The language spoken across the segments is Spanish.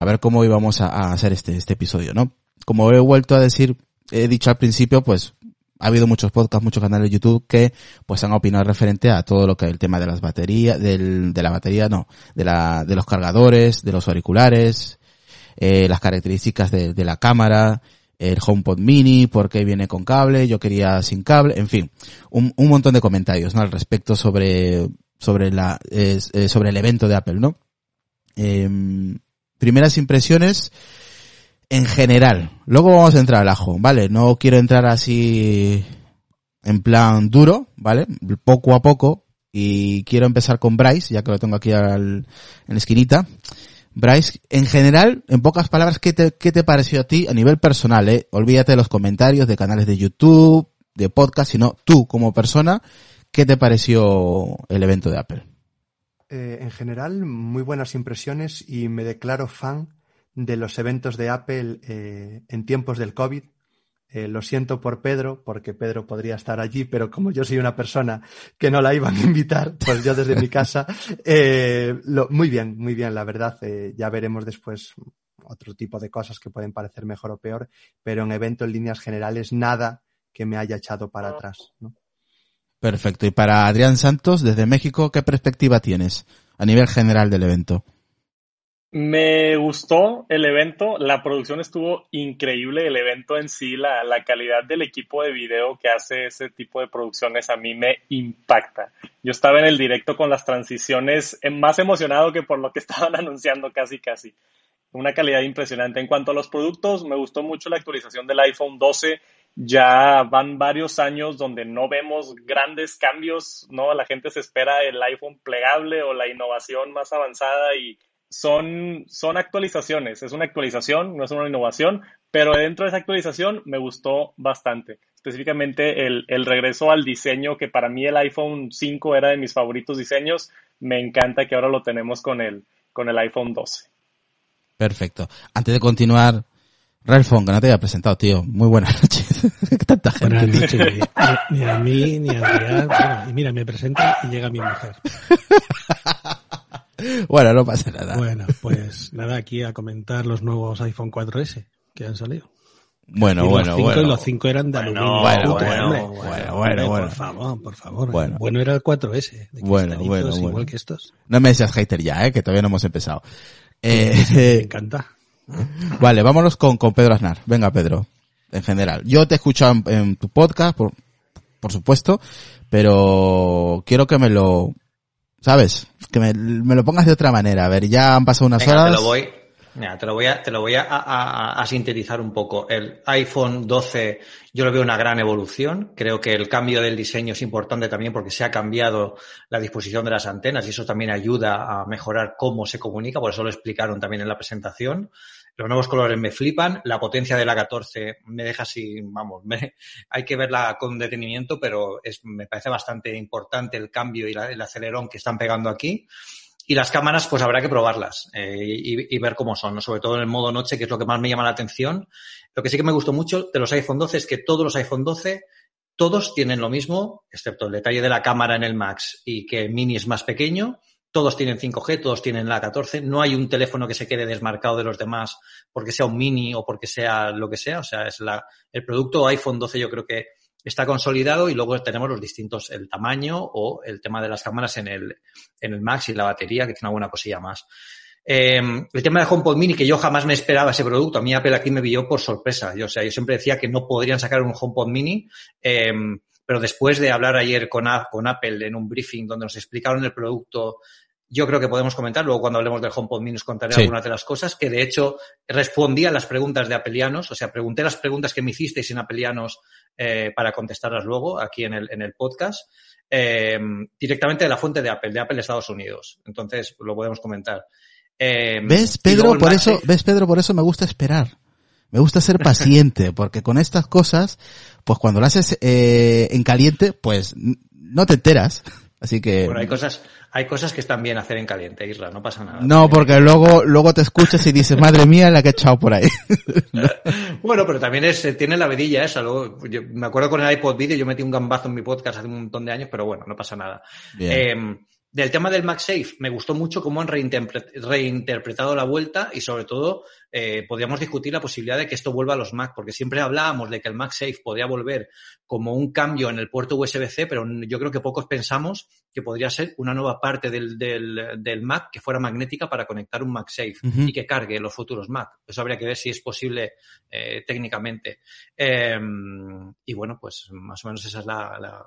a ver cómo íbamos a, hacer este, este episodio, ¿no? Como he vuelto a decir, he dicho al principio, pues ha habido muchos podcasts, muchos canales de YouTube que pues han opinado referente a todo lo que es el tema de las baterías, del, de la batería, no, de la, de los cargadores, de los auriculares, eh, las características de, de la cámara, el HomePod Mini, por qué viene con cable, yo quería sin cable, en fin, un, un montón de comentarios, ¿no? Al respecto sobre, sobre la, eh, sobre el evento de Apple, ¿no? Eh, primeras impresiones, en general. Luego vamos a entrar al ajo, ¿vale? No quiero entrar así en plan duro, ¿vale? Poco a poco. Y quiero empezar con Bryce, ya que lo tengo aquí al, en la esquinita. Bryce, en general, en pocas palabras, ¿qué te, ¿qué te pareció a ti a nivel personal? Eh? Olvídate de los comentarios de canales de YouTube, de podcast, sino tú como persona, ¿qué te pareció el evento de Apple? Eh, en general, muy buenas impresiones y me declaro fan de los eventos de Apple eh, en tiempos del COVID. Eh, lo siento por Pedro, porque Pedro podría estar allí, pero como yo soy una persona que no la iban a invitar, pues yo desde mi casa, eh, lo, muy bien, muy bien, la verdad. Ya veremos después otro tipo de cosas que pueden parecer mejor o peor, pero en evento en líneas generales nada que me haya echado para atrás. ¿no? Perfecto. Y para Adrián Santos, desde México, ¿qué perspectiva tienes a nivel general del evento? Me gustó el evento, la producción estuvo increíble, el evento en sí, la, calidad del equipo de video que hace ese tipo de producciones a mí me impacta. Yo estaba en el directo con las transiciones eh, más emocionado que por lo que estaban anunciando casi casi. Una calidad impresionante. En cuanto a los productos, me gustó mucho la actualización del iPhone 12. Ya van varios años donde no vemos grandes cambios, ¿no? La gente se espera el iPhone plegable o la innovación más avanzada y son, son actualizaciones. Es una actualización, no es una innovación, pero dentro de esa actualización me gustó bastante. Específicamente el, el, regreso al diseño, que para mí el iPhone 5 era de mis favoritos diseños. Me encanta que ahora lo tenemos con el, con el iPhone 12. Perfecto. Antes de continuar, Ralphon, que no te había presentado, tío. Muy buenas noches. Tanta gente. Buenas noches. Ni, ni, a mí, ni a Adrián. Bueno, y mira, me presenta y llega mi mujer. Bueno, no pasa nada. Bueno, pues nada, aquí a comentar los nuevos iPhone 4S que han salido. Bueno, bueno, los bueno. Los 5 eran de aluminio. Bueno, bueno, bueno, bueno, bueno, bueno, Por favor, por favor. Bueno, bueno era el 4S. De bueno, bueno, igual bueno. que estos. No me seas hater ya, eh, que todavía no hemos empezado. Eh, me encanta. Vale, vámonos con, con Pedro Aznar. Venga, Pedro. En general. Yo te he escuchado en, en tu podcast, por, por supuesto, pero quiero que me lo, ¿sabes? Que me, me, lo pongas de otra manera. A ver, ya han pasado unas Venga, horas. Te lo voy, mira, te lo voy a, te lo voy a, a, a, sintetizar un poco. El iPhone 12 yo lo veo una gran evolución. Creo que el cambio del diseño es importante también porque se ha cambiado la disposición de las antenas y eso también ayuda a mejorar cómo se comunica. Por eso lo explicaron también en la presentación. Los nuevos colores me flipan. La potencia de la 14 me deja así, vamos, me, hay que verla con detenimiento, pero es, me parece bastante importante el cambio y la, el acelerón que están pegando aquí. Y las cámaras, pues habrá que probarlas eh, y, y, ver cómo son, ¿no? sobre todo en el modo noche, que es lo que más me llama la atención. Lo que sí que me gustó mucho de los iPhone 12 es que todos los iPhone 12, todos tienen lo mismo, excepto el detalle de la cámara en el Max y que el Mini es más pequeño. Todos tienen 5G, todos tienen la 14. No hay un teléfono que se quede desmarcado de los demás porque sea un mini o porque sea lo que sea. O sea, es la, el producto iPhone 12 yo creo que está consolidado y luego tenemos los distintos, el tamaño o el tema de las cámaras en el, en el Max y la batería, que es una buena cosilla más. Eh, el tema de HomePod Mini, que yo jamás me esperaba ese producto, a mí Apple aquí me pilló por sorpresa. Yo, o sea, yo siempre decía que no podrían sacar un HomePod Mini, eh, pero después de hablar ayer con, con Apple en un briefing donde nos explicaron el producto, yo creo que podemos comentar, luego cuando hablemos del HomePod Mini os contaré sí. algunas de las cosas, que de hecho respondí a las preguntas de apelianos, o sea, pregunté las preguntas que me hicisteis en apelianos eh, para contestarlas luego aquí en el, en el podcast, eh, directamente de la fuente de Apple, de Apple Estados Unidos. Entonces, lo podemos comentar. Eh, ¿Ves, Pedro? Por eso, ¿ves, Pedro? Por eso me gusta esperar. Me gusta ser paciente, porque con estas cosas, pues cuando lo haces eh, en caliente, pues no te enteras. Así que. Bueno, hay cosas, hay cosas que están bien hacer en caliente, Isra, no pasa nada. No, porque luego, luego te escuchas y dices, madre mía, la que he echado por ahí. bueno, pero también es, tiene la vedilla esa. Luego, yo me acuerdo con el iPod Video, yo metí un gambazo en mi podcast hace un montón de años, pero bueno, no pasa nada. Eh, Del tema del MagSafe, me gustó mucho cómo han reinterpretado la vuelta y sobre todo eh, podríamos discutir la posibilidad de que esto vuelva a los Mac, porque siempre hablábamos de que el MagSafe podría volver como un cambio en el puerto USB-C, pero yo creo que pocos pensamos que podría ser una nueva parte del, del, Mac que fuera magnética para conectar un MagSafe y que cargue los futuros Mac. Eso habría que ver si es posible eh, técnicamente. Em, y bueno, pues más o menos esa es la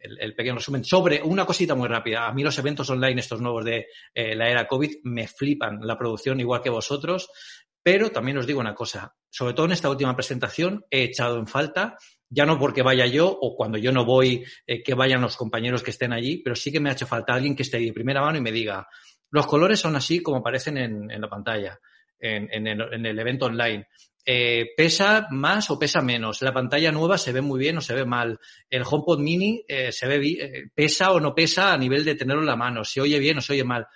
el, pequeño resumen. Sobre una cosita muy rápida. A mí los eventos online, estos nuevos de eh, la era COVID, me flipan la producción igual que vosotros. Pero también os digo una cosa, sobre todo en esta última presentación he echado en falta, ya no porque vaya yo o cuando yo no voy, eh, que vayan los compañeros que estén allí, pero sí que me ha hecho falta alguien que esté de primera mano y me diga, los colores son así como aparecen en, en la pantalla, en, en, el, en el evento online. Eh, ¿Pesa más o pesa menos? La pantalla nueva se ve muy bien o se ve mal. El HomePod Mini eh, se ve eh, pesa o no pesa a nivel de tenerlo en la mano. Se oye bien o se oye mal.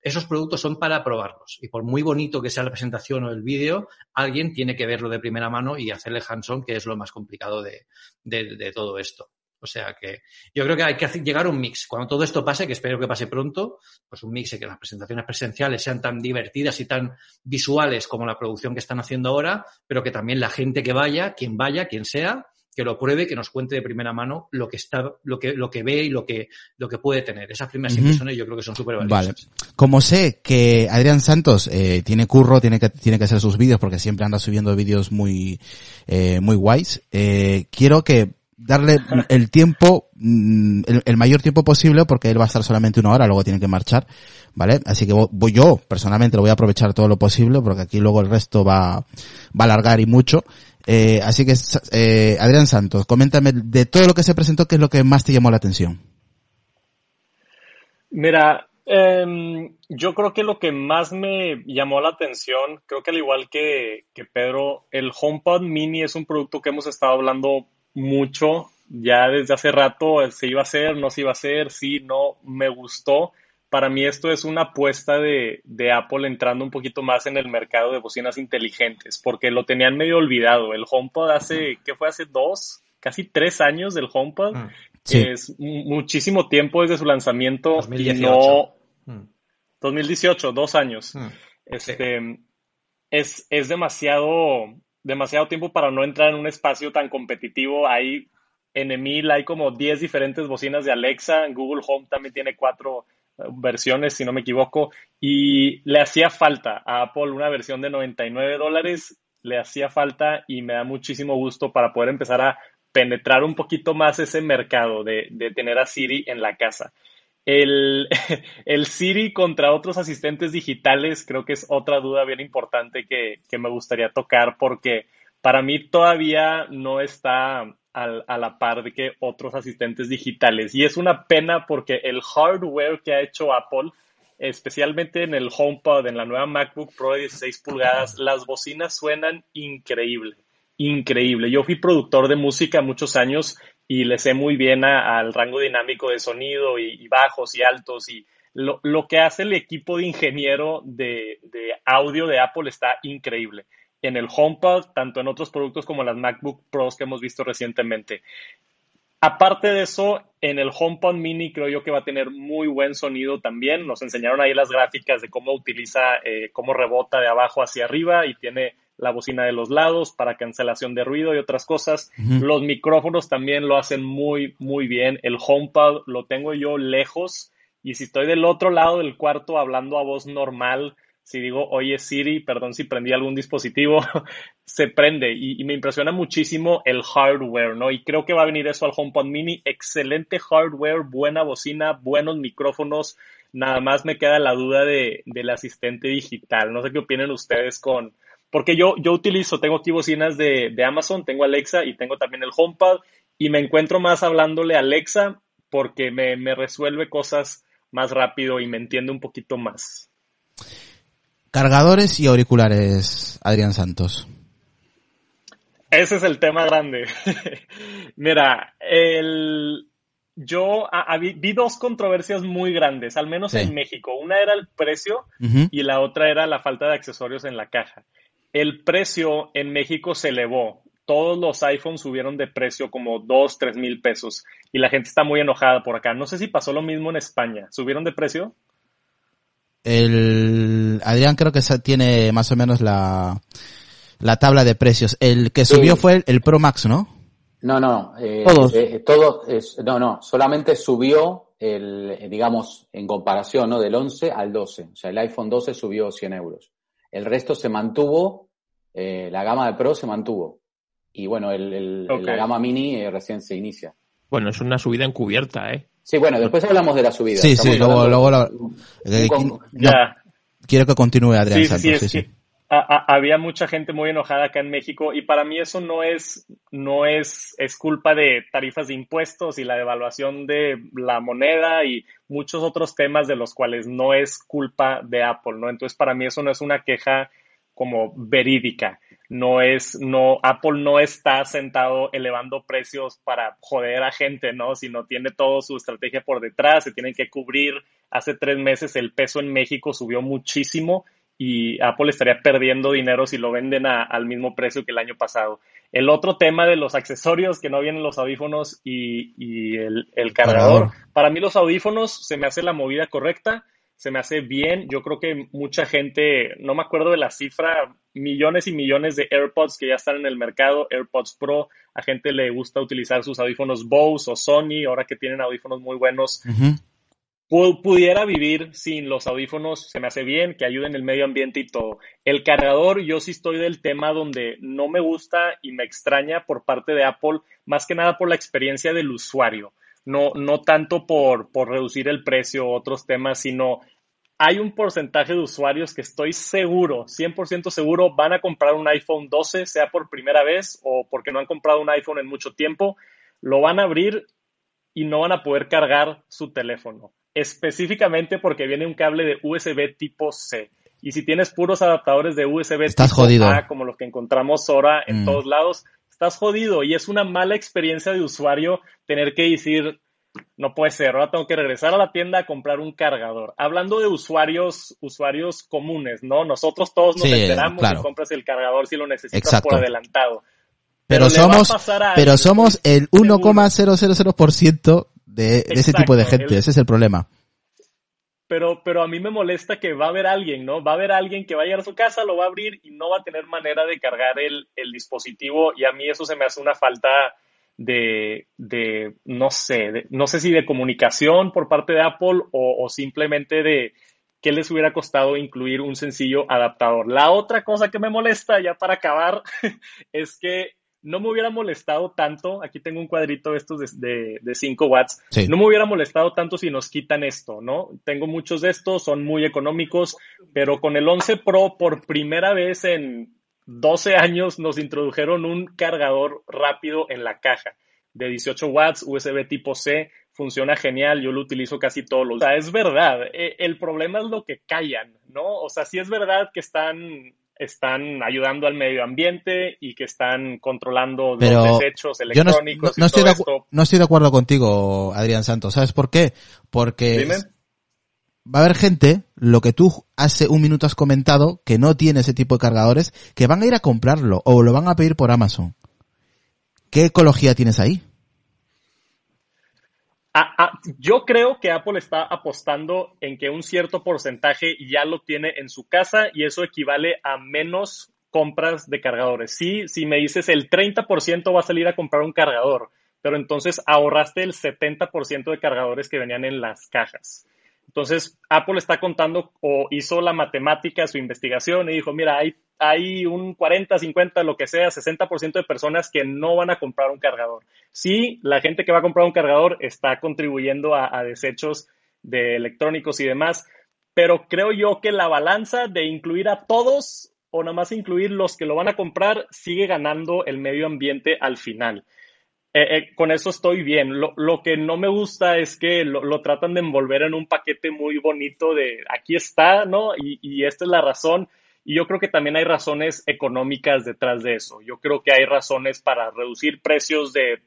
Esos productos son para probarlos. Y por muy bonito que sea la presentación o el vídeo, alguien tiene que verlo de primera mano y hacerle hands-on, que es lo más complicado de todo esto. O sea que yo creo que hay que llegar a un mix. Cuando todo esto pase, que espero que pase pronto, pues un mix de que las presentaciones presenciales sean tan divertidas y tan visuales como la producción que están haciendo ahora, pero que también la gente que vaya, quien vaya, quien sea, que lo pruebe, que nos cuente de primera mano lo que está, lo que, lo que ve y lo que, lo que puede tener. Esas primeras impresiones yo creo que son súper valiosas. Vale. Como sé que Adrián Santos eh, tiene curro, tiene que, tiene que hacer sus vídeos porque siempre anda subiendo vídeos muy, eh, muy guays, eh, quiero que darle el tiempo, mm, el, mayor tiempo posible, porque él va a estar solamente una hora, luego tiene que marchar, ¿vale? Así que voy, yo, personalmente, lo voy a aprovechar todo lo posible, porque aquí luego el resto va, va a alargar y mucho. Eh, así que, eh, Adrián Santos, coméntame de todo lo que se presentó, ¿qué es lo que más te llamó la atención? Mira, em, yo creo que lo que más me llamó la atención, creo que al igual que, que Pedro, el HomePod Mini es un producto que hemos estado hablando mucho ya desde hace rato, se iba a hacer, no se iba a hacer, sí, no, me gustó. Para mí esto es una apuesta de, de, Apple entrando un poquito más en el mercado de bocinas inteligentes, porque lo tenían medio olvidado. El HomePod hace, ¿qué fue? Hace dos, casi tres años del HomePod. Mm, es muchísimo tiempo desde su lanzamiento 2018. y no... 2018, mm. dos años. Mm, este, es, es demasiado demasiado tiempo para no entrar en un espacio tan competitivo. Hay en Emil hay como 10 diferentes bocinas de Alexa. Google Home también tiene cuatro eh, versiones, si no me equivoco. Y le hacía falta a Apple una versión de 99 dólares. Le hacía falta y me da muchísimo gusto para poder empezar a penetrar un poquito más ese mercado de, de tener a Siri en la casa. El, Siri contra otros asistentes digitales creo que es otra duda bien importante que, que me gustaría tocar porque para mí todavía no está a la par de que otros asistentes digitales. Y es una pena porque el hardware que ha hecho Apple, especialmente en el HomePod, en la nueva MacBook Pro de 16 pulgadas, las bocinas suenan increíble, increíble. Yo fui productor de música muchos años y le sé muy bien al rango dinámico de sonido y, bajos y altos y lo, lo, que hace el equipo de ingeniero de, de, audio de Apple está increíble. En el HomePod, tanto en otros productos como las MacBook Pros que hemos visto recientemente. Aparte de eso, en el HomePod Mini creo yo que va a tener muy buen sonido también. Nos enseñaron ahí las gráficas de cómo utiliza, eh, cómo rebota de abajo hacia arriba y tiene la bocina de los lados para cancelación de ruido y otras cosas. Los micrófonos también lo hacen muy, muy bien. El HomePod lo tengo yo lejos y si estoy del otro lado del cuarto hablando a voz normal, si digo, oye Siri, perdón si prendí algún dispositivo, se prende y, y, me impresiona muchísimo el hardware, ¿no? Y creo que va a venir eso al HomePod Mini. Excelente hardware, buena bocina, buenos micrófonos. Nada más me queda la duda de, del asistente digital. No sé qué opinen ustedes con, porque yo, yo utilizo, tengo aquí bocinas de, Amazon, tengo Alexa y tengo también el HomePod y me encuentro más hablándole a Alexa porque me, me resuelve cosas más rápido y me entiende un poquito más. Cargadores y auriculares, Adrián Santos. Ese es el tema grande. Mira, el, yo vi dos controversias muy grandes, al menos en México. Una era el precio y la otra era la falta de accesorios en la caja el precio en México se elevó. todos los iPhones subieron de precio como 2, 3 mil pesos y la gente está muy enojada por acá. No sé si pasó lo mismo en España. ¿Subieron de precio? El Adrián creo que tiene más o menos la, la tabla de precios. El que subió fue el, Pro Max, ¿no? No, no, eh, todos. Eh, todos es, no, no, solamente subió el, digamos, en comparación, ¿no? Del 11 al 12. O sea, el iPhone 12 subió 100 euros. El resto se mantuvo, eh, la gama de Pro se mantuvo. Y bueno, el, la gama mini eh, recién se inicia. Bueno, es una subida encubierta, ¿eh? Sí, bueno, después hablamos de la subida. Sí, sí, luego, luego Quiero que continúe Adrián Santos. Sí, sí, sí había mucha gente muy enojada acá en México y para mí eso no es, no es, es culpa de tarifas de impuestos y la devaluación de la moneda y muchos otros temas de los cuales no es culpa de Apple, ¿no? Entonces para mí eso no es una queja como verídica. No es, no, Apple no está sentado elevando precios para joder a gente, ¿no? Sino tiene toda su estrategia por detrás, se tienen que cubrir. Hace tres meses el peso en México subió muchísimo y Apple estaría perdiendo dinero si lo venden al mismo precio que el año pasado. El otro tema de los accesorios que no vienen los audífonos y, el, cargador. Para mí los audífonos se me hace la movida correcta, se me hace bien. Yo creo que mucha gente, no me acuerdo de la cifra, millones y millones de AirPods que ya están en el mercado, AirPods Pro, a gente le gusta utilizar sus audífonos Bose o Sony, ahora que tienen audífonos muy buenos pudiera vivir sin los audífonos, se me hace bien, que ayuden el medio ambiente y todo. El cargador, yo sí estoy del tema donde no me gusta y me extraña por parte de Apple, más que nada por la experiencia del usuario. No, no tanto por, por reducir el precio o otros temas, sino hay un porcentaje de usuarios que estoy seguro, 100% seguro, van a comprar un iPhone 12, sea por primera vez o porque no han comprado un iPhone en mucho tiempo, lo van a abrir y no van a poder cargar su teléfono específicamente porque viene un cable de USB tipo C. Y si tienes puros adaptadores de USB estás tipo jodido. A, como los que encontramos ahora en mm. todos lados, estás jodido. Y es una mala experiencia de usuario tener que decir, no puede ser, ahora tengo que regresar a la tienda a comprar un cargador. Hablando de usuarios, usuarios comunes, ¿no? Nosotros todos nos enteramos y compras el cargador si lo necesitas por adelantado. Pero, somos, pero somos el 1,000% de, ese tipo de gente, ese es el problema. Pero, pero a mí me molesta que va a haber alguien, ¿no? Va a haber alguien que va a llegar a su casa, lo va a abrir y no va a tener manera de cargar el, dispositivo y a mí eso se me hace una falta de, de no sé, no sé si de comunicación por parte de Apple o, o simplemente de qué les hubiera costado incluir un sencillo adaptador. La otra cosa que me molesta, ya para acabar, es que no me hubiera molestado tanto, aquí tengo un cuadrito de estos de, de, 5 watts, no me hubiera molestado tanto si nos quitan esto, ¿no? Tengo muchos de estos, son muy económicos, pero con el 11 Pro por primera vez en 12 años nos introdujeron un cargador rápido en la caja de 18 watts, USB tipo C, funciona genial, yo lo utilizo casi todos los días. O sea, es verdad, e, el problema es lo que callan, ¿no? O sea, sí es verdad que están están ayudando al medio ambiente y que están controlando los desechos electrónicos. no, estoy de no, estoy de acuerdo contigo, Adrián Santos. ¿Sabes por qué? Porque va a haber gente, lo que tú hace un minuto has comentado, que no tiene ese tipo de cargadores, que van a ir a comprarlo o lo van a pedir por Amazon. ¿Qué ecología tienes ahí? Yo creo que Apple está apostando en que un cierto porcentaje ya lo tiene en su casa y eso equivale a menos compras de cargadores. Sí, si me dices el 30% va a salir a comprar un cargador, pero entonces ahorraste el 70% de cargadores que venían en las cajas. Entonces, Apple está contando o hizo la matemática, su investigación y dijo, mira, hay, un 40, 50, lo que sea, 60% de personas que no van a comprar un cargador. Sí, la gente que va a comprar un cargador está contribuyendo a, desechos de electrónicos y demás, pero creo yo que la balanza de incluir a todos o nada más incluir los que lo van a comprar sigue ganando el medio ambiente al final. Eh, eh, con eso estoy bien. Lo, que no me gusta es que lo, tratan de envolver en un paquete muy bonito de aquí está, ¿no? Y, esta es la razón. Y yo creo que también hay razones económicas detrás de eso. Yo creo que hay razones para reducir precios de,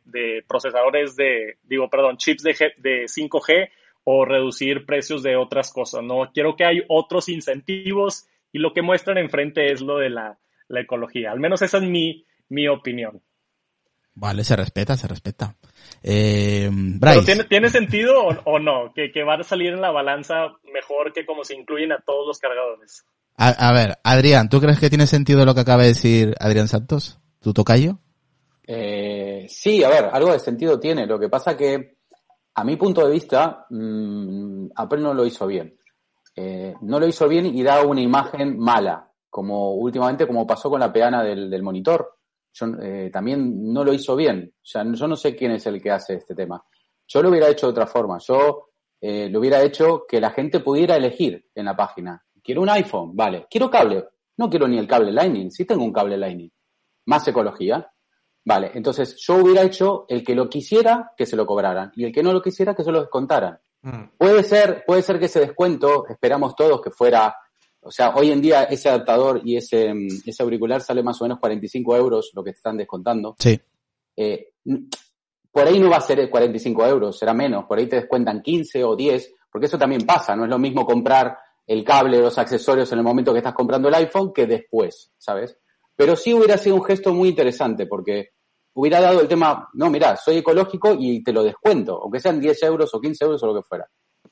procesadores de, digo, perdón, chips de, de 5G o reducir precios de otras cosas, ¿no? Quiero que hay otros incentivos y lo que muestran enfrente es lo de la, ecología. Al menos esa es mi opinión. Vale, se respeta, se respeta. Eh, Bryce. ¿tiene, ¿tiene, sentido o, no? Que, que, va a salir en la balanza mejor que como se incluyen a todos los cargadores. A, ver, Adrián, ¿tú crees que tiene sentido lo que acaba de decir Adrián Santos? ¿Tu tocayo? Eh, sí, a ver, algo de sentido tiene. Lo que pasa que, a mi punto de vista, mmm, Apple no lo hizo bien. Eh, no lo hizo bien y da una imagen mala, como últimamente como pasó con la peana del, del monitor. Yo, eh, también no lo hizo bien. O sea, yo no sé quién es el que hace este tema. Yo lo hubiera hecho de otra forma. Yo eh, lo hubiera hecho que la gente pudiera elegir en la página. Quiero un iPhone, vale. Quiero cable. No quiero ni el cable Lightning. Sí tengo un cable Lightning. Más ecología. Vale. Entonces yo hubiera hecho el que lo quisiera que se lo cobraran y el que no lo quisiera que se lo descontaran. Mm. Puede ser, puede ser que ese descuento, esperamos todos que fuera o sea, hoy en día ese adaptador y ese, ese auricular sale más o menos 45 euros, lo que te están descontando. Sí. Eh, por ahí no va a ser 45 euros, será menos. Por ahí te descuentan 15 o 10, porque eso también pasa. No es lo mismo comprar el cable, los accesorios en el momento que estás comprando el iPhone que después, ¿sabes? Pero sí hubiera sido un gesto muy interesante, porque hubiera dado el tema, no, mira, soy ecológico y te lo descuento, aunque sean 10 euros o 15 euros o lo que fuera.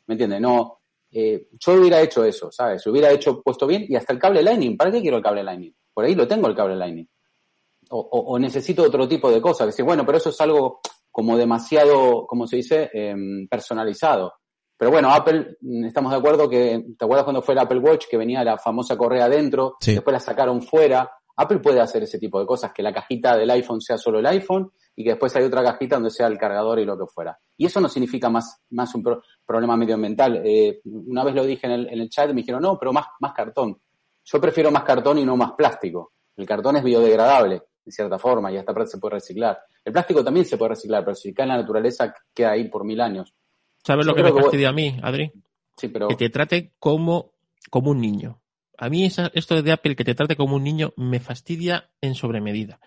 ¿Me entiendes? No, eh, yo hubiera hecho eso, ¿sabes? Hubiera hecho puesto bien y hasta el cable Lightning. ¿Para qué quiero el cable Lightning? Por ahí lo tengo el cable Lightning. O, necesito otro tipo de cosas. Que bueno, pero eso es algo como demasiado, como se dice, em, personalizado. Pero bueno, Apple, mm, estamos de acuerdo que, ¿te acuerdas cuando fue el Apple Watch que venía la famosa correa adentro? Después la sacaron fuera. Apple puede hacer ese tipo de cosas, que la cajita del iPhone sea solo el iPhone y que después hay otra cajita donde sea el cargador y lo que fuera. Y eso no significa más, más un problema medioambiental. Eh, una vez lo dije en el, en el chat me dijeron, no, pero más, más cartón. Yo prefiero más cartón y no más plástico. El cartón es biodegradable, de cierta forma, y hasta parte se puede reciclar. El plástico también se puede reciclar, pero si cae en la naturaleza queda ahí por mil años. ¿Sabes lo que me fastidia a mí, Adri? Sí, pero... Que te trate como, como un niño. A mí esto de Apple que te trate como un niño me fastidia en sobremedida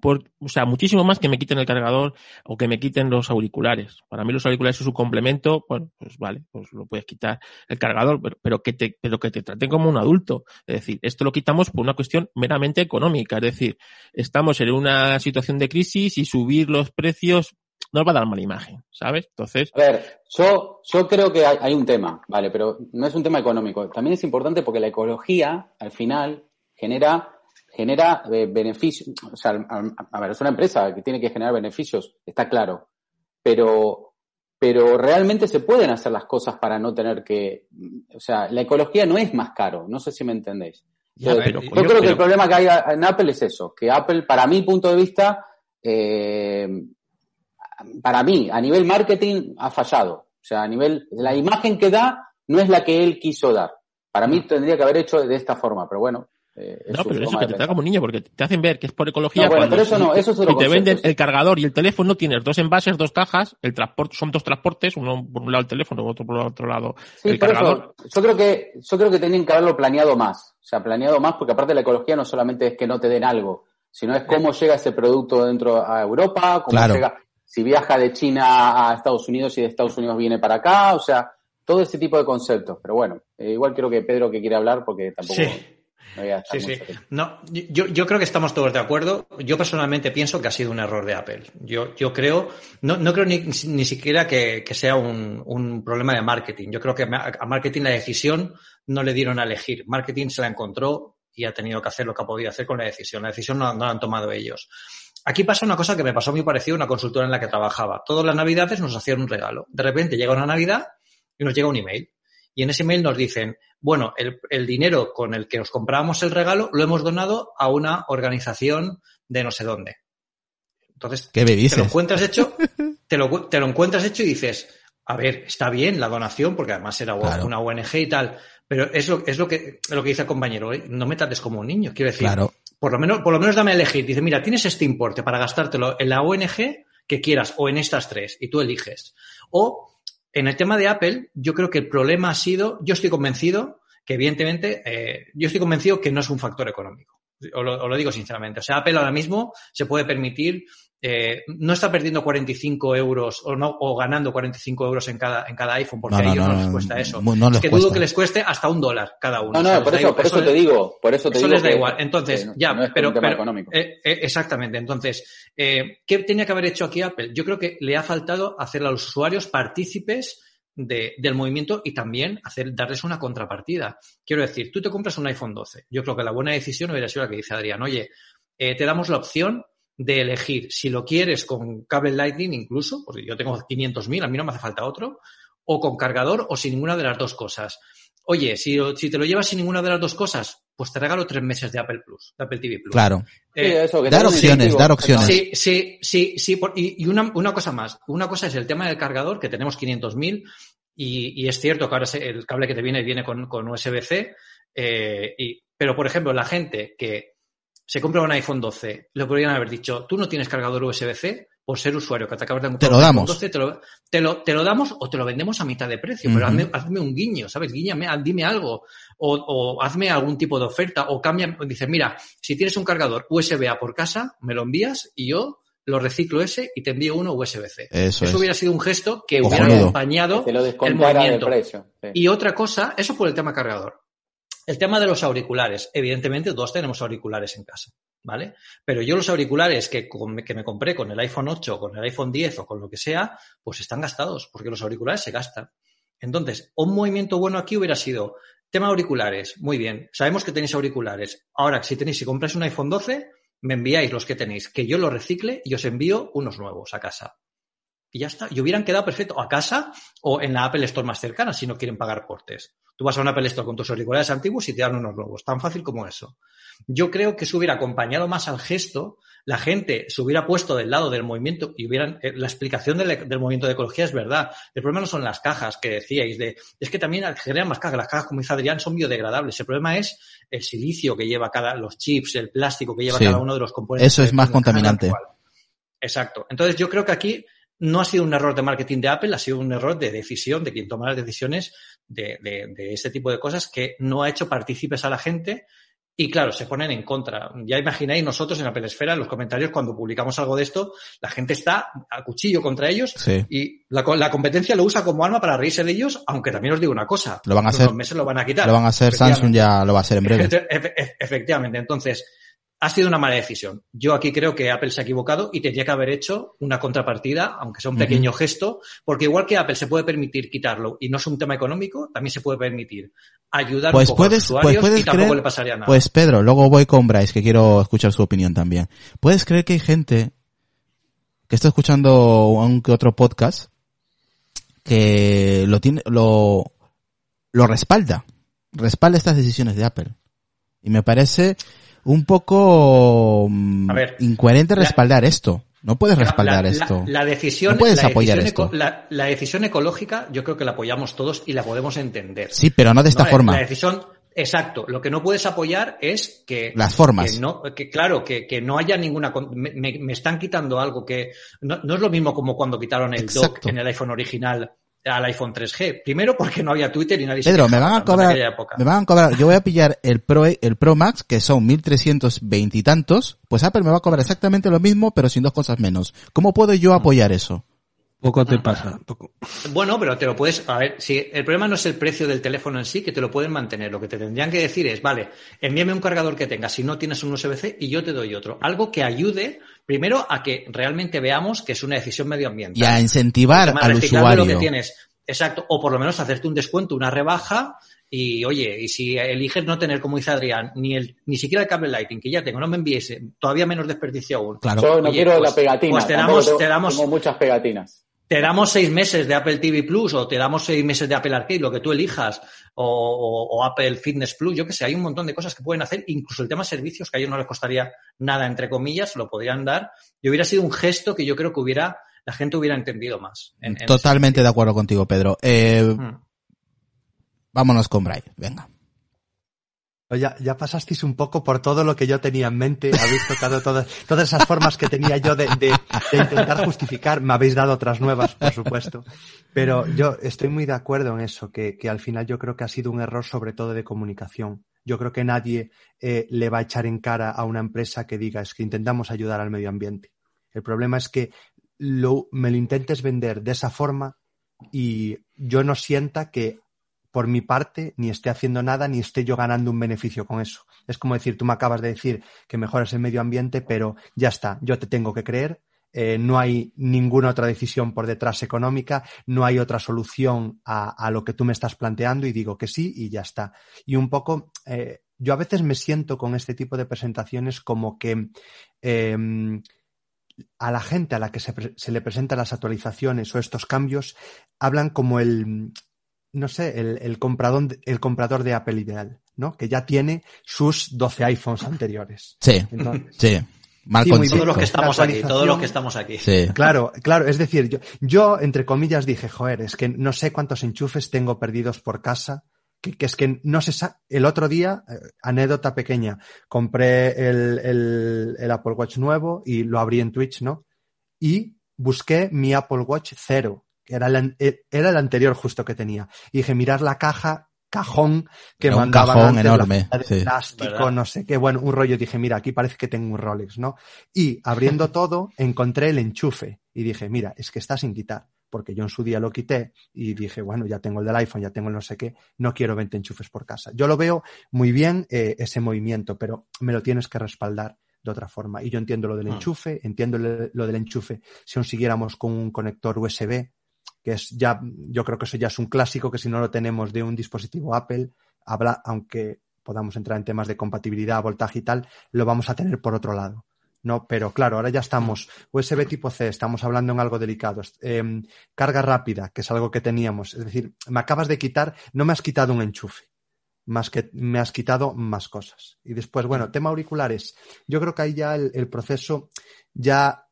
por, o sea, muchísimo más que me quiten el cargador o que me quiten los auriculares. Para mí los auriculares son un complemento, bueno, pues vale, pues lo puedes quitar el cargador, pero, que te, pero que te traten como un adulto. Es decir, esto lo quitamos por una cuestión meramente económica. Es decir, estamos en una situación de crisis y subir los precios nos va a dar mala imagen, ¿sabes? Entonces. A ver, yo, yo creo que hay, hay un tema, ¿vale? Pero no es un tema económico. También es importante porque la ecología, al final, genera genera eh, beneficios, o sea, a, ver, es una empresa que tiene que generar beneficios, está claro, pero, pero realmente se pueden hacer las cosas para no tener que, o sea, la ecología no es más caro, no sé si me entendéis. yo, creo que el problema que hay en Apple es eso, que Apple, para mi punto de vista, eh, para mí, a nivel marketing, ha fallado. O sea, a nivel, la imagen que da no es la que él quiso dar. Para mí tendría que haber hecho de esta forma, pero bueno, eh, no, pero eso que te trata como niño, porque te hacen ver que es por ecología. No, pero eso no, eso es te venden el cargador y el teléfono, tienes dos envases, dos cajas, el transporte, son dos transportes, uno por un lado el teléfono, otro por otro lado el cargador. yo creo que, yo creo que tenían que haberlo planeado más. O sea, planeado más, porque aparte la ecología no solamente es que no te den algo, sino es cómo llega ese producto dentro a Europa, cómo llega, si viaja de China a Estados Unidos y de Estados Unidos viene para acá, o sea, todo ese tipo de conceptos. Pero bueno, eh, igual creo que Pedro que quiere hablar porque tampoco. sí, sí. No, yo, yo creo que estamos todos de acuerdo. Yo personalmente pienso que ha sido un error de Apple. Yo, yo creo, no, no creo ni, ni siquiera que, que sea un, un, problema de marketing. Yo creo que a marketing la decisión no le dieron a elegir. Marketing se la encontró y ha tenido que hacer lo que ha podido hacer con la decisión. La decisión no, no la han tomado ellos. Aquí pasa una cosa que me pasó muy parecido a una consultora en la que trabajaba. Todas las navidades nos hacían un regalo. De repente llega una Navidad y nos llega un email y en ese email nos dicen, bueno, el, el dinero con el que nos compramos el regalo lo hemos donado a una organización de no sé dónde. Entonces, ¿Qué me dices? te lo encuentras hecho, te lo, te lo encuentras hecho y dices, a ver, está bien la donación, porque además era claro. una ONG y tal, pero es lo, es lo que, lo que dice el compañero, ¿eh? no me trates como un niño, quiero decir, claro. Por lo menos, por lo menos dame a elegir. Dice, mira, tienes este importe para gastártelo en la ONG que quieras o en estas tres, y tú eliges. O en el tema de Apple, yo creo que el problema ha sido, yo estoy convencido que evidentemente, eh, yo estoy convencido que no es un factor económico. Os lo, lo digo sinceramente. O sea, Apple ahora mismo se puede permitir eh, no está perdiendo 45 euros o no o ganando 45 euros en cada en cada iPhone porque No, a ellos no, no, les cuesta eso. no les es que dudo que les cueste hasta un dólar cada uno. No, O no, sea, por eso, por eso te digo, por eso te eso digo les da que- igual. Entonces, que ya, no es pero, un tema pero- económico. eh, eh, exactamente. Entonces, eh, ¿qué tenía que haber hecho aquí Apple? Yo creo que le ha faltado hacer a los usuarios partícipes de- del movimiento y también hacer, darles una contrapartida. Quiero decir, tú te compras un iPhone 12. Yo creo que la buena decisión hubiera sido la que dice Adrián. Oye, eh, te damos la opción de elegir si lo quieres con cable Lightning incluso, porque yo tengo 500.000, a mí no me hace falta otro, o con cargador o sin ninguna de las dos cosas. Oye, si, si te lo llevas sin ninguna de las dos cosas, pues te regalo tres meses de Apple Plus, de Apple TV Plus. Claro. Sí, Eh, eso, que dar opciones, dar opciones. Sí, sí, sí, sí. por- y y una, una cosa más. Una cosa es el tema del cargador, que tenemos 500.000 y, y es cierto que ahora el cable que te viene viene con, con USB-C. eh, y, pero, por ejemplo, la gente que se compra un iPhone 12, le podrían haber dicho, tú no tienes cargador USB-C por ser usuario que te acabas de comprar Te lo un iPhone damos. 12, te lo, te, lo, te lo damos o te lo vendemos a mitad de precio. Pero hazme, hazme un guiño, ¿sabes? Guíñame, dime algo. O, o hazme algún tipo de oferta. O cambia, o dices, mira, si tienes un cargador USB-A por casa, me lo envías y yo lo reciclo ese y te envío uno USB-C. Eso es. hubiera sido un gesto que hubiera acompañado Que te lo el movimiento. precio. sí. Y otra cosa, eso por el tema cargador. El tema de los auriculares. Evidentemente, todos tenemos auriculares en casa, ¿vale? Pero yo los auriculares que, que me compré con el iPhone 8, con el iPhone 10 o con lo que sea, pues están gastados, porque los auriculares se gastan. Entonces, un movimiento bueno aquí hubiera sido tema auriculares. Muy bien, sabemos que tenéis auriculares. Ahora, si tenéis, si compráis un iPhone 12, me enviáis los que tenéis, que yo los recicle y os envío unos nuevos a casa. Y ya está. Y hubieran quedado perfecto a casa o en la Apple Store más cercana si no quieren pagar portes. Tú vas a una Apple Store con tus auriculares antiguos y te dan unos nuevos. Tan fácil como eso. Yo creo que se hubiera acompañado más al gesto, la gente se hubiera puesto del lado del movimiento y hubieran, eh, la explicación del, del movimiento de ecología es verdad. El problema no son las cajas que decíais de, es que también generan más cajas. Las cajas, como dice Adrián, son biodegradables. El problema es el silicio que lleva cada, los chips, el plástico que lleva Sí. cada uno de los componentes. Eso es más contaminante. Exacto. Entonces yo creo que aquí no ha sido un error de marketing de Apple, ha sido un error de decisión de quien toma las decisiones de, de, de este tipo de cosas que no ha hecho partícipes a la gente y claro, se ponen en contra. Ya imagináis nosotros en Apple Esfera, en los comentarios, cuando publicamos algo de esto, la gente está a cuchillo contra ellos Sí. y la, la competencia lo usa como arma para reírse de ellos, aunque también os digo una cosa. Lo van a en hacer. unos meses lo van a quitar. Lo van a hacer, Samsung ya lo va a hacer en breve. Efe- efe- Efectivamente. Entonces, ha sido una mala decisión. Yo aquí creo que Apple se ha equivocado y tendría que haber hecho una contrapartida, aunque sea un pequeño gesto, porque igual que Apple se puede permitir quitarlo y no es un tema económico, también se puede permitir ayudar Pues un poco puedes- a los usuarios pues puedes y tampoco creer- le pasaría nada. Pues Pedro, luego voy con Bryce, que quiero escuchar su opinión también. ¿Puedes creer que hay gente que está escuchando un que otro podcast que lo tiene, lo, lo respalda? Respalda estas decisiones de Apple. Y me parece un poco mm, A ver, incoherente la- respaldar esto. No puedes respaldar la, esto. La, la decisión, No puedes apoyar decisión esto. eco- la- decisión ecológica, yo creo que la apoyamos todos y la podemos entender. Sí, pero no de esta No, forma. La decisión, exacto. Lo que no puedes apoyar es que Las formas. que no, que claro, que, que no haya ninguna, me, me- me están quitando algo que no, no es lo mismo como cuando quitaron el dock en el iPhone original al iPhone 3G. Primero porque no había Twitter y nadie se Pedro, me quejaba van a cobrar, me van a cobrar, yo voy a pillar el Pro, el Pro Max, que son 1320 y tantos, pues Apple me va a cobrar exactamente lo mismo, pero sin dos cosas menos. ¿Cómo puedo yo apoyar eso? Poco te pasa. Poco. Bueno, pero te lo puedes, a ver, si el problema no es el precio del teléfono en sí, que te lo pueden mantener. Lo que te tendrían que decir es, vale, envíame un cargador que tengas si no tienes un USB-C y yo te doy otro. Algo que ayude, primero, a que realmente veamos que es una decisión medioambiental. Y a incentivar al reciclable lo que usuario. tienes. Exacto. O por lo menos hacerte un descuento, una rebaja. Y oye, y si eliges no tener, como dice Adrián, ni el, ni siquiera el cable Lighting, que ya tengo, no me envíes, todavía menos desperdicio aún. Claro. Yo no Oye, quiero pues- la pegatina. pues te damos- tengo- te damos- Tengo muchas pegatinas. Te damos seis meses de Apple TV Plus o te damos seis meses de Apple Arcade, lo que tú elijas, o, o- o Apple Fitness Plus, yo que sé, hay un montón de cosas que pueden hacer, incluso el tema servicios, que a ellos no les costaría nada, entre comillas, lo podrían dar, y hubiera sido un gesto que yo creo que hubiera, la gente hubiera entendido más. en- en Totalmente de acuerdo contigo, Pedro. Eh. Mm. vámonos con Bryce, venga. Ya, ya pasasteis un poco por todo lo que yo tenía en mente, habéis tocado todas, todas esas formas que tenía yo de, de- de intentar justificar, me habéis dado otras nuevas, por supuesto, pero yo estoy muy de acuerdo en eso, que, que al final yo creo que ha sido un error sobre todo de comunicación. Yo creo que nadie eh, le va a echar en cara a una empresa que diga es que intentamos ayudar al medio ambiente. El problema es que lo, me lo intentes vender de esa forma y yo no sienta que por mi parte ni esté haciendo nada ni esté yo ganando un beneficio con eso. Es como decir, tú me acabas de decir que mejoras el medio ambiente, pero ya está, yo te tengo que creer, eh, no hay ninguna otra decisión por detrás económica, no hay otra solución a, lo que tú me estás planteando y digo que sí y ya está. Y un poco, eh, yo a veces me siento con este tipo de presentaciones como que em, a la gente a la que se, se, le presentan las actualizaciones o estos cambios, hablan como el, no sé, el, el, comprador, el comprador de Apple ideal, ¿no? Que ya tiene sus 12 iPhones anteriores. Sí, sí. Mal todos los que estamos aquí, todos los que estamos aquí. Sí. Claro, claro, es decir, yo, yo, entre comillas dije, joder, es que no sé cuántos enchufes tengo perdidos por casa, que, que es que no sé, el otro día, eh, anécdota pequeña, compré el, el, el Apple Watch nuevo y lo abrí en Twitch, ¿no? Y busqué mi Apple Watch cero, era el, era el anterior justo que tenía. Y dije, mirar la caja cajón que mandaban cajón enorme, de plástico, no sé qué, bueno, un rollo. Dije, mira, aquí parece que tengo un Rolex, ¿no? Y abriendo todo, encontré el enchufe y dije, mira, es que está sin quitar, porque yo en su día lo quité y dije, bueno, ya tengo el del iPhone, ya tengo el no sé qué, no quiero 20 enchufes por casa. Yo lo veo muy bien eh, ese movimiento, pero me lo tienes que respaldar de otra forma. Y yo entiendo lo del hmm. enchufe, entiendo lo del enchufe si aún siguiéramos con un conector USB, que es ya, yo creo que eso ya es un clásico que si no lo tenemos de un dispositivo Apple, habla, aunque podamos entrar en temas de compatibilidad, voltaje y tal, lo vamos a tener por otro lado. No, pero claro, ahora ya estamos USB tipo C, estamos hablando en algo delicado. Em, carga rápida, que es algo que teníamos. Es decir, me acabas de quitar, no me has quitado un enchufe, más que me has quitado más cosas. Y después, bueno, tema auriculares. Yo creo que ahí ya el, el proceso ya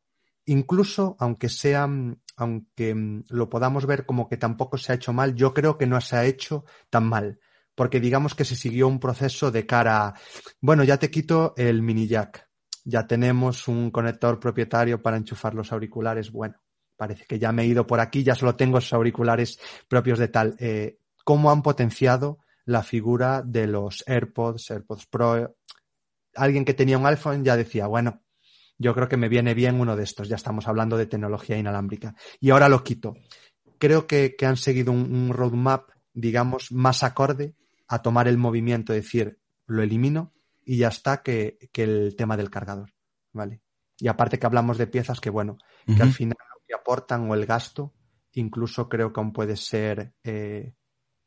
incluso aunque sean aunque mm, lo podamos ver como que tampoco se ha hecho mal, yo creo que no se ha hecho tan mal. Porque digamos que se siguió un proceso de cara bueno, ya te quito el mini jack. Ya tenemos un conector propietario para enchufar los auriculares. Bueno, parece que ya me he ido por aquí, ya solo tengo esos auriculares propios de tal. Eh, ¿Cómo han potenciado la figura de los AirPods, AirPods Pro? Alguien que tenía un iPhone ya decía, bueno, yo creo que me viene bien uno de estos. Ya estamos hablando de tecnología inalámbrica. Y ahora lo quito. Creo que, han seguido un, roadmap, digamos, más acorde a tomar el movimiento, decir, lo elimino y ya está que, el tema del cargador. ¿Vale? Y aparte que hablamos de piezas que, bueno, que al final lo que aportan o el gasto, incluso creo que aún puede ser, eh,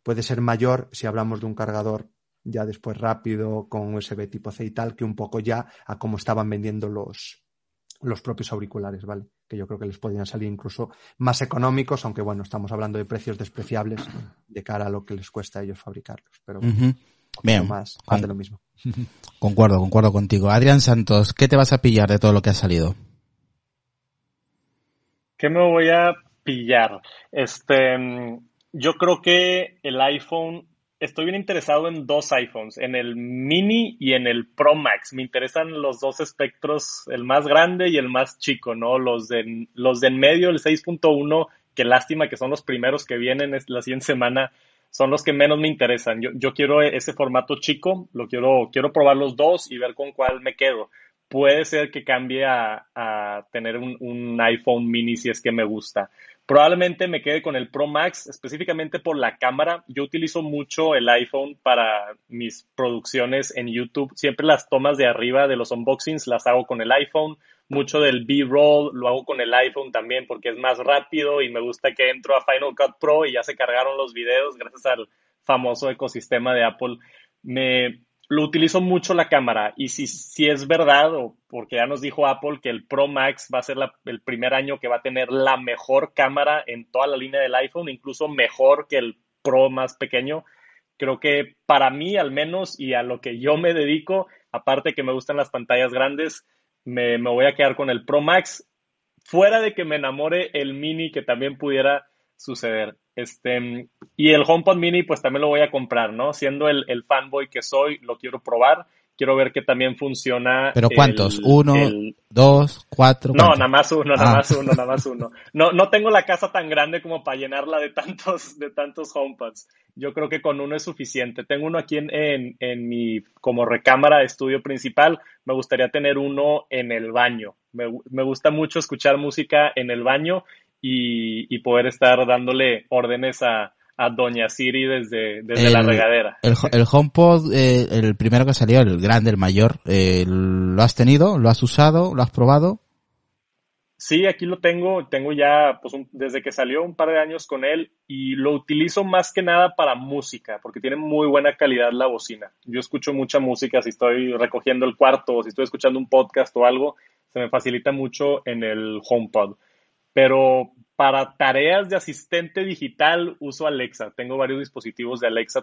puede ser mayor si hablamos de un cargador ya después rápido con USB tipo C y tal, que un poco ya a cómo estaban vendiendo los, los propios auriculares, ¿vale? Que yo creo que les podrían salir incluso más económicos, aunque bueno, estamos hablando de precios despreciables de cara a lo que les cuesta a ellos fabricarlos. Pero Bien, más, más de lo mismo. Concuerdo, concuerdo contigo. Adrián Santos, ¿qué te vas a pillar de todo lo que ha salido? ¿Qué me voy a pillar? Este, mm, yo creo que el iPhone estoy bien interesado en dos iPhones, en el mini y en el Pro Max. Me interesan los dos espectros, el más grande y el más chico, ¿no? Los de, los de en medio, el 6.1, que lástima que son los primeros que vienen la siguiente semana, son los que menos me interesan. Yo, yo quiero ese formato chico, lo quiero, quiero probar los dos y ver con cuál me quedo. Puede ser que cambie a, tener un, un iPhone mini si es que me gusta. Probablemente me quede con el Pro Max, específicamente por la cámara. Yo utilizo mucho el iPhone para mis producciones en YouTube. Siempre las tomas de arriba de los unboxings las hago con el iPhone. Mucho del B-roll lo hago con el iPhone también porque es más rápido y me gusta que entro a Final Cut Pro y ya se cargaron los videos gracias al famoso ecosistema de Apple. Me, lo utilizo mucho la cámara y si, si es verdad, o porque ya nos dijo Apple que el Pro Max va a ser el primer año que va a tener la mejor cámara en toda la línea del iPhone, incluso mejor que el Pro más pequeño, creo que para mí al menos y a lo que yo me dedico, aparte que me gustan las pantallas grandes, me, me voy a quedar con el Pro Max, fuera de que me enamore el mini que también pudiera suceder. Este, y el HomePod Mini, pues también lo voy a comprar, ¿no? Siendo el, fanboy que soy, lo quiero probar quiero ver que también funciona. ¿Pero cuántos? ¿Uno, dos, cuatro? No, nada más uno, nada ah. más uno, nada más uno. No, no tengo la casa tan grande como para llenarla de tantos, de tantos homepads. Yo creo que con uno es suficiente. Tengo uno aquí en, en, mi, como recámara de estudio principal. Me gustaría tener uno en el baño. Me, me gusta mucho escuchar música en el baño y, y poder estar dándole órdenes a, a Doña Siri desde, desde la regadera. El, el HomePod, eh, el primero que salió, el grande, el mayor, eh, ¿lo has tenido? ¿Lo has usado? ¿Lo has probado? Sí, aquí lo tengo, tengo ya pues desde que salió un par de años con él y lo utilizo más que nada para música, porque tiene muy buena calidad la bocina. Yo escucho mucha música si estoy recogiendo el cuarto o si estoy escuchando un podcast o algo, se me facilita mucho en el HomePod. Pero para tareas de asistente digital uso Alexa. Tengo varios dispositivos de Alexa